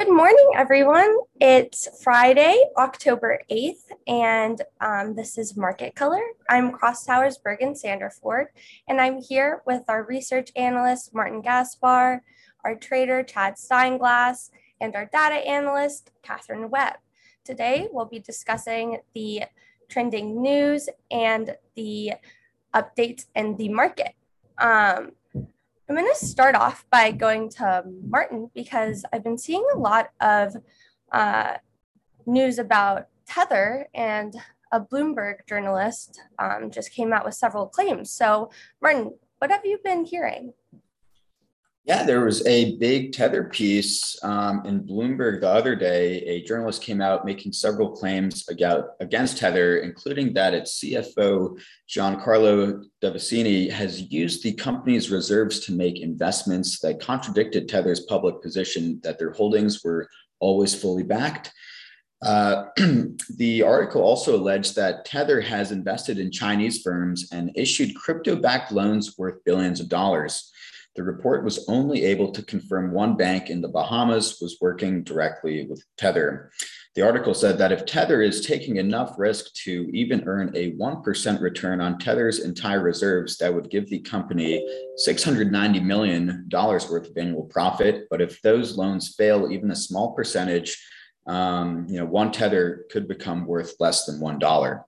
Good morning, everyone. It's Friday, October 8th, and um, this is Market Color. I'm CrossTower's Bergen Sanderford, and I'm here with our research analyst, Martin Gaspar, our trader, Chad Steinglass, and our data analyst, Katherine Webb. Today, we'll be discussing the trending news and the updates in the market. Um, I'm going to start off by going to Martin because I've been seeing a lot of uh, news about Tether and a Bloomberg journalist um, just came out with several claims. So, Martin, what have you been hearing? Yeah, there was a big Tether piece um, in Bloomberg the other day. A journalist came out making several claims against Tether, including that its CFO, Giancarlo Devasini, has used the company's reserves to make investments that contradicted Tether's public position that their holdings were always fully backed. Uh, the article also alleged that Tether has invested in Chinese firms and issued crypto backed loans worth billions of dollars. The report was only able to confirm one bank in the Bahamas was working directly with Tether. The article said that if Tether is taking enough risk to even earn a 1% return on Tether's entire reserves, that would give the company $690 million worth of annual profit. But if those loans fail even a small percentage, um, you know, one Tether could become worth less than $1.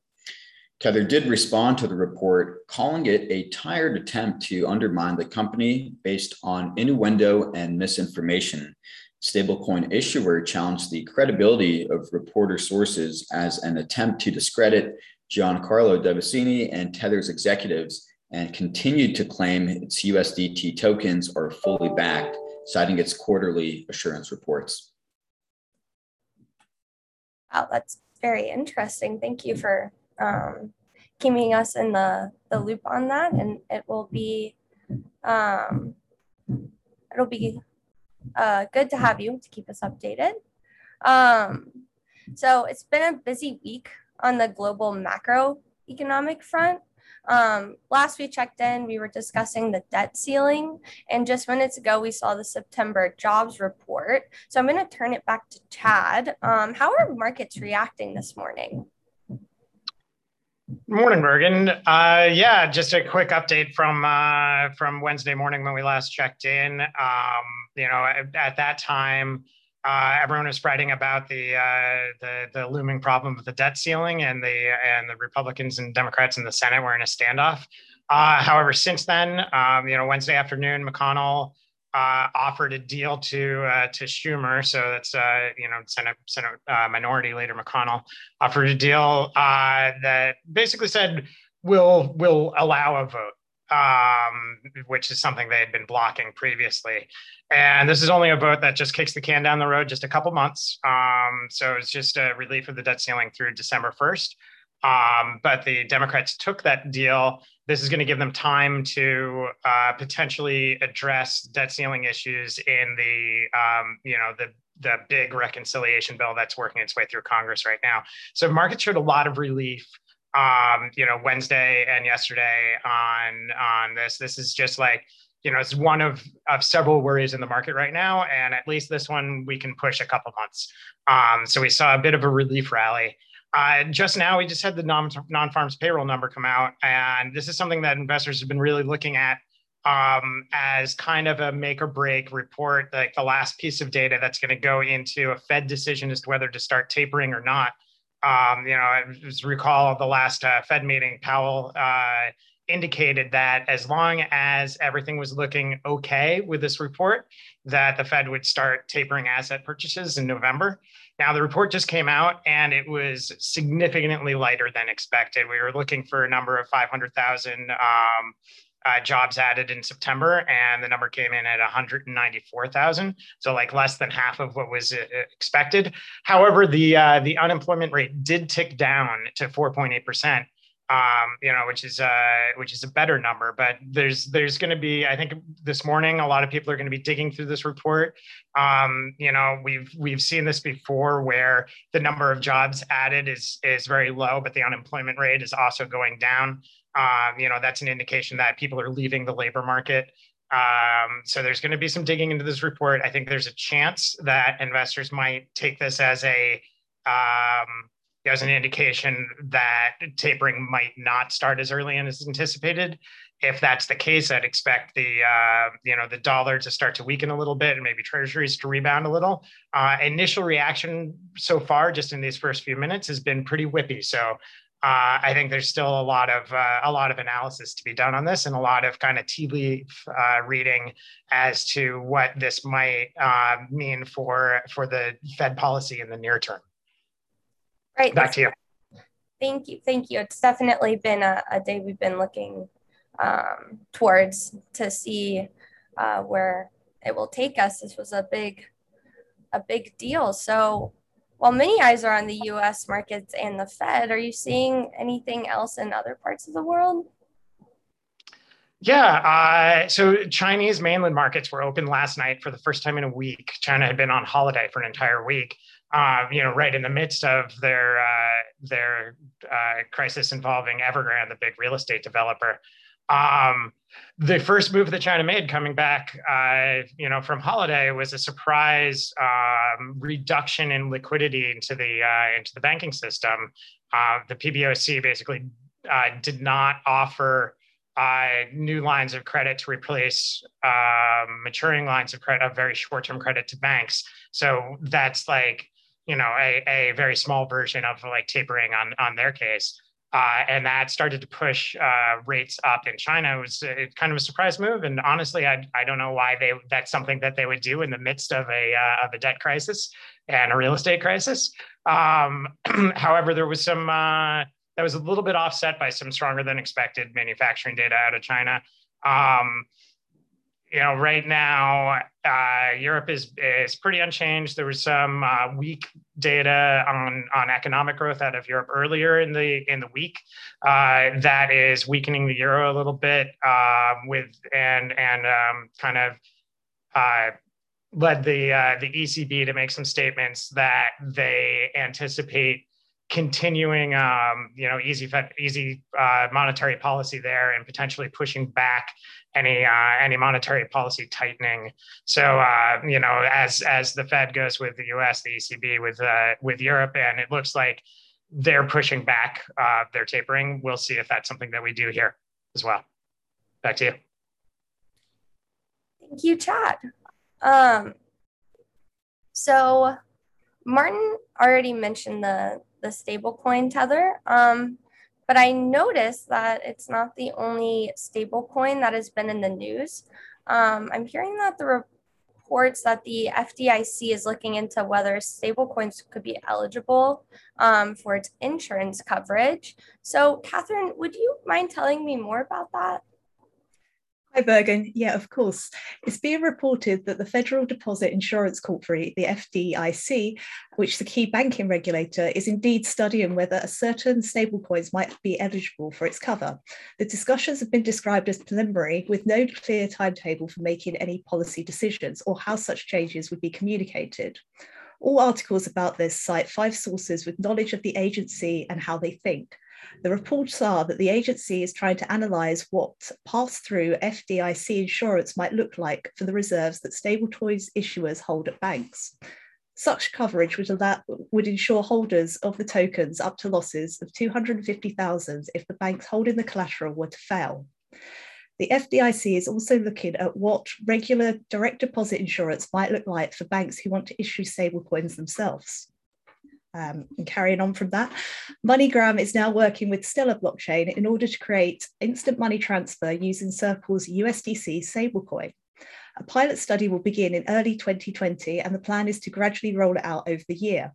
Tether did respond to the report, calling it a tired attempt to undermine the company based on innuendo and misinformation. Stablecoin issuer challenged the credibility of reporter sources as an attempt to discredit Giancarlo Devasini and Tether's executives and continued to claim its USDT tokens are fully backed, citing its quarterly assurance reports. Wow, that's very interesting. Thank you for um, keeping us in the, the loop on that. And it will be, um, it'll be uh, good to have you to keep us updated. Um, so it's been a busy week on the global macroeconomic front. Um, last we checked in, we were discussing the debt ceiling, and just minutes ago, we saw the September jobs report. So I'm going to turn it back to Chad. Um, how are markets reacting this morning? Morning, Bergen. Uh, yeah, just a quick update from uh, from Wednesday morning when we last checked in. Um, you know, at, at that time, uh, everyone was writing about the, uh, the the looming problem of the debt ceiling, and the and the Republicans and Democrats in the Senate were in a standoff. Uh, however, since then, um, you know, Wednesday afternoon, McConnell uh, offered a deal to uh, to Schumer, so that's uh, you know Senate Senate uh, Minority Leader McConnell offered a deal uh, that basically said we'll will allow a vote, um, which is something they had been blocking previously, and this is only a vote that just kicks the can down the road just a couple months. Um, so it's just a relief of the debt ceiling through December first. Um, but the Democrats took that deal this is going to give them time to uh, potentially address debt ceiling issues in the um, you know the the big reconciliation bill that's working its way through Congress right now. So markets showed a lot of relief um, you know Wednesday and yesterday on on this. This is just like you know it's one of of several worries in the market right now, and at least this one we can push a couple months. Um, so we saw a bit of a relief rally. Uh, just now, we just had the non farms payroll number come out, and this is something that investors have been really looking at um, as kind of a make or break report, like the last piece of data that's going to go into a Fed decision as to whether to start tapering or not. Um, you know, I just recall the last uh, Fed meeting, Powell uh, indicated that as long as everything was looking okay with this report, that the Fed would start tapering asset purchases in November. Now, the report just came out and it was significantly lighter than expected. We were looking for a number of 500,000 um, uh, jobs added in September, and the number came in at 194,000. So, like less than half of what was uh, expected. However, the uh, the unemployment rate did tick down to 4.8 percent, um, you know, which is uh, which is a better number. But there's there's going to be, I think, this morning a lot of people are going to be digging through this report. Um, you know, we've we've seen this before where the number of jobs added is is very low, but the unemployment rate is also going down. Um, you know, that's an indication that people are leaving the labor market. Um, so there's going to be some digging into this report. I think there's a chance that investors might take this as a um, as an indication that tapering might not start as early and as anticipated. If that's the case, I'd expect the uh, you know the dollar to start to weaken a little bit and maybe treasuries to rebound a little. Uh, initial reaction so far, just in these first few minutes, has been pretty whippy. So uh, I think there's still a lot of uh, a lot of analysis to be done on this, and a lot of kind of tea leaf uh, reading as to what this might uh, mean for for the Fed policy in the near term. Right. Back to you. Thank you. Thank you. It's definitely been a, a day we've been looking um, towards to see uh, where it will take us. This was a big a big deal. So while many eyes are on the US markets and the Fed, are you seeing anything else in other parts of the world? Yeah, uh, so Chinese mainland markets were open last night for the first time in a week. China had been on holiday for an entire week. Um, you know, right in the midst of their uh, their uh, crisis involving Evergrande, the big real estate developer. Um, the first move that China made coming back, uh, you know, from holiday was a surprise um, reduction in liquidity into the uh, into the banking system. Uh, the PBOC basically uh, did not offer uh, new lines of credit to replace um, maturing lines of credit of very short term credit to banks. So that's like you know a, a very small version of like tapering on on their case. Uh, and that started to push uh, rates up in China. It was kind of a surprise move, and honestly, I, I don't know why they that's something that they would do in the midst of a uh, of a debt crisis and a real estate crisis. Um, however, there was some uh, that was a little bit offset by some stronger than expected manufacturing data out of China. Um, you know, right now, uh, Europe is is pretty unchanged. There was some uh, weak data on on economic growth out of Europe earlier in the in the week uh, that is weakening the euro a little bit um, with and and um, kind of uh, led the uh, the ECB to make some statements that they anticipate continuing, um, you know, easy easy uh, monetary policy there, and potentially pushing back any uh, any monetary policy tightening. So uh, you know, as as the Fed goes with the U.S., the ECB with uh, with Europe, and it looks like they're pushing back uh, their tapering. We'll see if that's something that we do here as well. Back to you. Thank you, Chad. Um, so Martin already mentioned the the stablecoin tether. Um, but I noticed that it's not the only stablecoin that has been in the news. Um, I'm hearing that the reports that the FDIC is looking into whether stablecoins could be eligible um, for its insurance coverage. So, Katherine, would you mind telling me more about that? Hi, Bergen. Yeah, of course. It's being reported that the Federal Deposit Insurance Corporation, the FDIC, which is the key banking regulator, is indeed studying whether a certain stablecoins might be eligible for its cover. The discussions have been described as preliminary, with no clear timetable for making any policy decisions or how such changes would be communicated. All articles about this cite five sources with knowledge of the agency and how they think. The reports are that the agency is trying to analyse what pass through FDIC insurance might look like for the reserves that stablecoins issuers hold at banks. Such coverage would, allow, would ensure holders of the tokens up to losses of 250,000 if the banks holding the collateral were to fail. The FDIC is also looking at what regular direct deposit insurance might look like for banks who want to issue stablecoins themselves. Um, and carrying on from that, MoneyGram is now working with Stellar blockchain in order to create instant money transfer using Circle's USDC stablecoin. A pilot study will begin in early 2020, and the plan is to gradually roll it out over the year.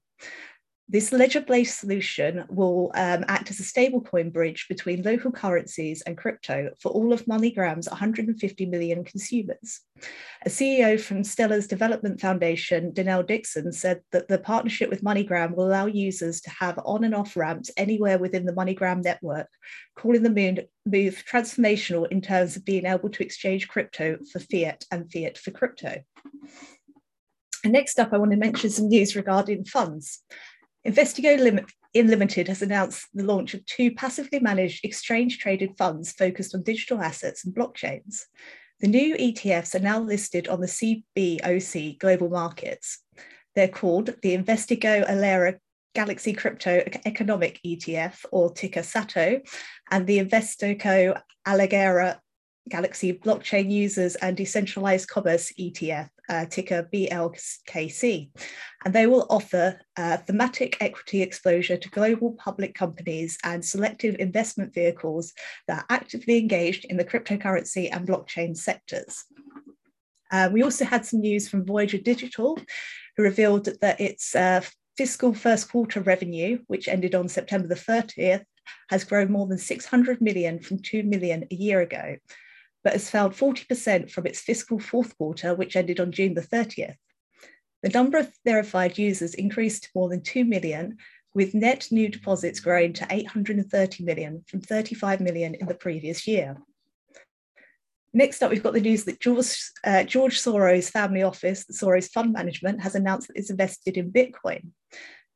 This ledger-based solution will um, act as a stablecoin bridge between local currencies and crypto for all of MoneyGram's 150 million consumers. A CEO from Stellar's Development Foundation, Denelle Dixon, said that the partnership with MoneyGram will allow users to have on and off ramps anywhere within the MoneyGram network, calling the move transformational in terms of being able to exchange crypto for fiat and fiat for crypto. And next up, I want to mention some news regarding funds. Invesco Lim- Limited has announced the launch of two passively managed exchange traded funds focused on digital assets and blockchains. The new ETFs are now listed on the Cboe global markets. They're called the Invesco Alerian Galaxy Crypto Economic ETF, or ticker SATO, and the Invesco Alerian Galaxy Blockchain Users and Decentralized Commerce ETF, uh, ticker BLKC. And they will offer uh, thematic equity exposure to global public companies and selective investment vehicles that are actively engaged in the cryptocurrency and blockchain sectors. Uh, we also had some news from Voyager Digital, who revealed that its uh, fiscal first quarter revenue, which ended on September the 30th, has grown more than 600 million from 2 million a year ago, but has fell 40% from its fiscal fourth quarter, which ended on June the 30th. The number of verified users increased to more than 2 million, with net new deposits growing to 830 million from 35 million in the previous year. Next up, we've got the news that George, uh, George Soros' family office, Soros Fund Management, has announced that it's invested in Bitcoin.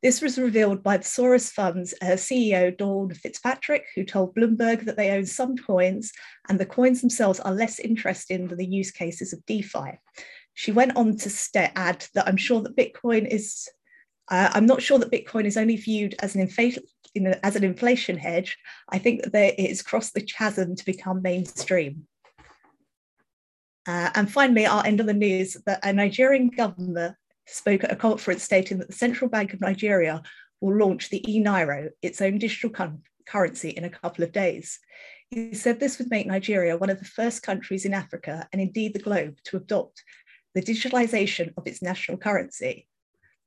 This was revealed by the Soros Fund's uh, CEO, Dawn Fitzpatrick, who told Bloomberg that they own some coins and the coins themselves are less interesting than the use cases of DeFi. She went on to st- add that I'm sure that Bitcoin is, uh, I'm not sure that Bitcoin is only viewed as an, infa- as an inflation hedge. I think that it has crossed the chasm to become mainstream. Uh, and finally, I'll end on the news that a Nigerian governor spoke at a conference stating that the Central Bank of Nigeria will launch the e-Naira, its own digital currency, in a couple of days. He said this would make Nigeria one of the first countries in Africa and indeed the globe to adopt the digitalization of its national currency.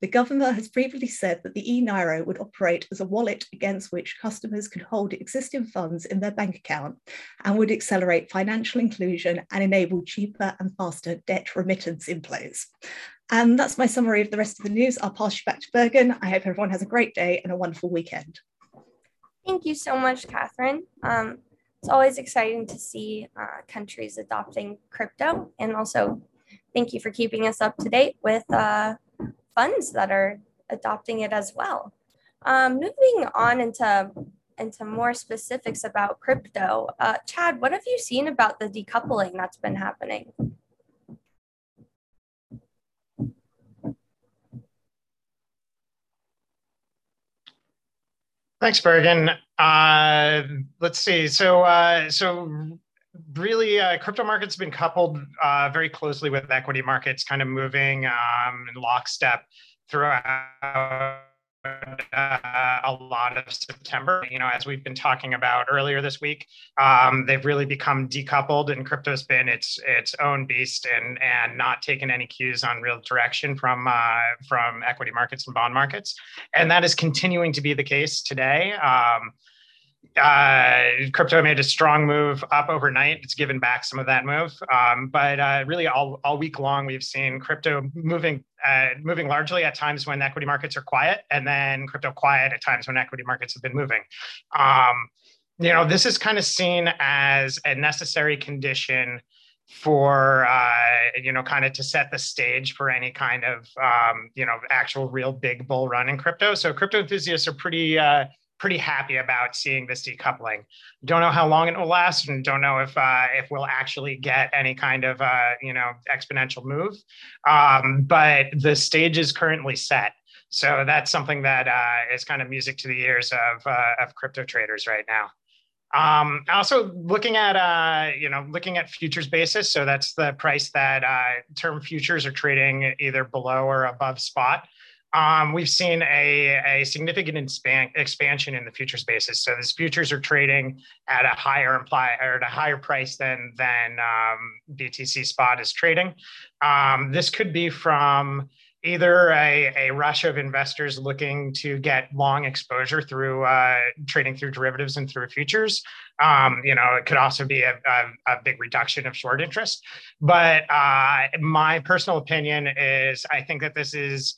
The governor has previously said that the e-Naira would operate as a wallet against which customers could hold existing funds in their bank account and would accelerate financial inclusion and enable cheaper and faster debt remittance inflows. And that's my summary of the rest of the news. I'll pass you back to Bergen. I hope everyone has a great day and a wonderful weekend. Thank you so much, Katherine. Um, it's always exciting to see uh, countries adopting crypto. And also, thank you for keeping us up to date with uh, funds that are adopting it as well. Um, moving on into, into more specifics about crypto, uh, Chad, what have you seen about the decoupling that's been happening? Thanks, Bergen. Uh, let's see. So, uh, so really, uh, crypto markets have been coupled uh, very closely with equity markets, kind of moving um, in lockstep throughout uh, a lot of September. You know, as we've been talking about earlier this week, um, they've really become decoupled, and crypto's been its its own beast and and not taken any cues on real direction from uh, from equity markets and bond markets, and that is continuing to be the case today. Um, uh, crypto made a strong move up overnight. It's given back some of that move, um, but uh, really all, all week long we've seen crypto moving uh, moving largely at times when equity markets are quiet, and then crypto quiet at times when equity markets have been moving. Um, you know, this is kind of seen as a necessary condition for uh, you know kind of to set the stage for any kind of um, you know actual real big bull run in crypto. So crypto enthusiasts are pretty uh, pretty happy about seeing this decoupling. Don't know how long it will last, and don't know if uh, if we'll actually get any kind of uh, you know exponential move. Um, but the stage is currently set, so that's something that uh, is kind of music to the ears of uh, of crypto traders right now. Um, also looking at uh, you know looking at futures basis, so that's the price that uh, term futures are trading either below or above spot um, we've seen a, a significant expansion in the futures basis. So these futures are trading at a higher imply or at a higher price than than um, BTC spot is trading. Um, this could be from either a, a rush of investors looking to get long exposure through uh, trading through derivatives and through futures. Um, you know, it could also be a, a, a, big reduction of short interest. But uh, my personal opinion is I think that this is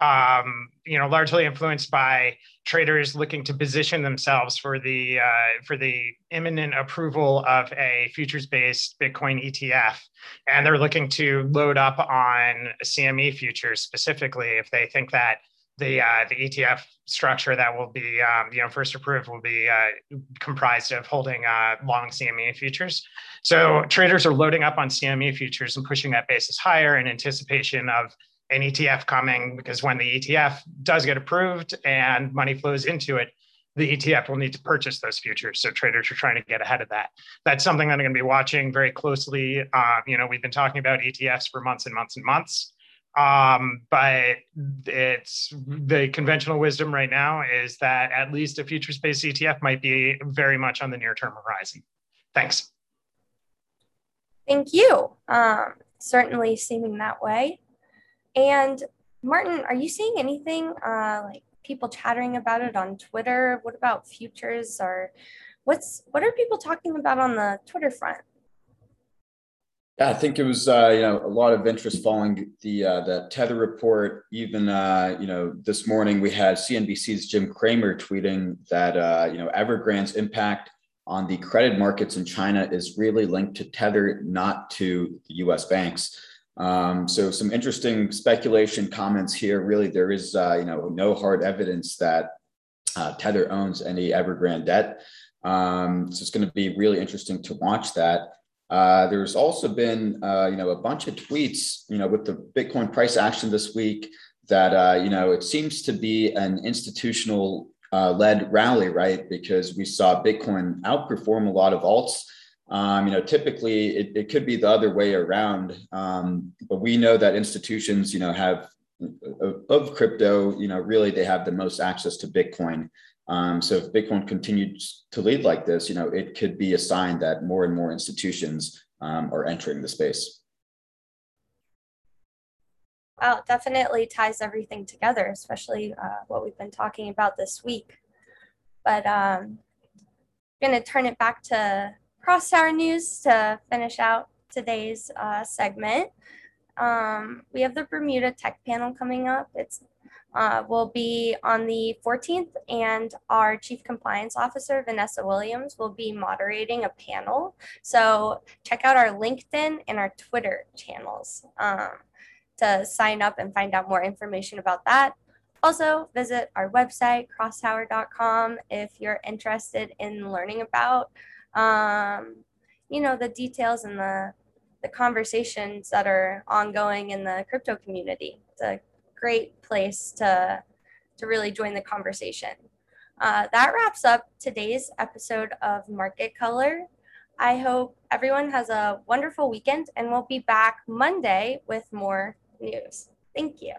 um, you know, largely influenced by traders looking to position themselves for the uh, for the imminent approval of a futures-based Bitcoin ETF, and they're looking to load up on CME futures specifically if they think that the uh, the ETF structure that will be um, you know first approved will be uh, comprised of holding uh, long CME futures. So traders are loading up on CME futures and pushing that basis higher in anticipation of an ETF coming because when the ETF does get approved and money flows into it, the ETF will need to purchase those futures. So traders are trying to get ahead of that. That's something that I'm going to be watching very closely. Uh, you know, we've been talking about ETFs for months and months and months. Um, but it's the conventional wisdom right now is that at least a futures based ETF might be very much on the near term horizon. Thanks. Thank you. Um, certainly seeming that way. And Martin, are you seeing anything uh, like people chattering about it on Twitter? What about futures or what's what are people talking about on the Twitter front? Yeah, I think it was uh, you know a lot of interest following the uh, the tether report. Even uh, you know this morning we had CNBC's Jim Cramer tweeting that uh, you know Evergrande's impact on the credit markets in China is really linked to tether, not to the U.S. banks. Um, so some interesting speculation comments here. Really, there is uh, you know no hard evidence that uh, Tether owns any Evergrande debt. Um, so it's going to be really interesting to watch that. Uh, there's also been, uh, you know, a bunch of tweets, you know, with the Bitcoin price action this week that, uh, you know, it seems to be an institutional uh, led rally, right? Because we saw Bitcoin outperform a lot of alts. Um, you know, typically it, it, could be the other way around, um, but we know that institutions, you know, have of crypto, you know, really they have the most access to Bitcoin. Um, so if Bitcoin continues to lead like this, you know, it could be a sign that more and more institutions um, are entering the space. Well, definitely ties everything together, especially uh, what we've been talking about this week. But um, I'm going to turn it back to Crosstower News to finish out today's uh, segment. Um, we have the Bermuda Tech Panel coming up. It's uh, will be on the 14th, and our Chief Compliance Officer, Vanessa Williams, will be moderating a panel. So check out our LinkedIn and our Twitter channels um, to sign up and find out more information about that. Also, visit our website, crosstower.com, if you're interested in learning about, um, you know, the details and the the conversations that are ongoing in the crypto community. It's a great place to, to really join the conversation. Uh, that wraps up today's episode of Market Color. I hope everyone has a wonderful weekend and we'll be back Monday with more news. Thank you.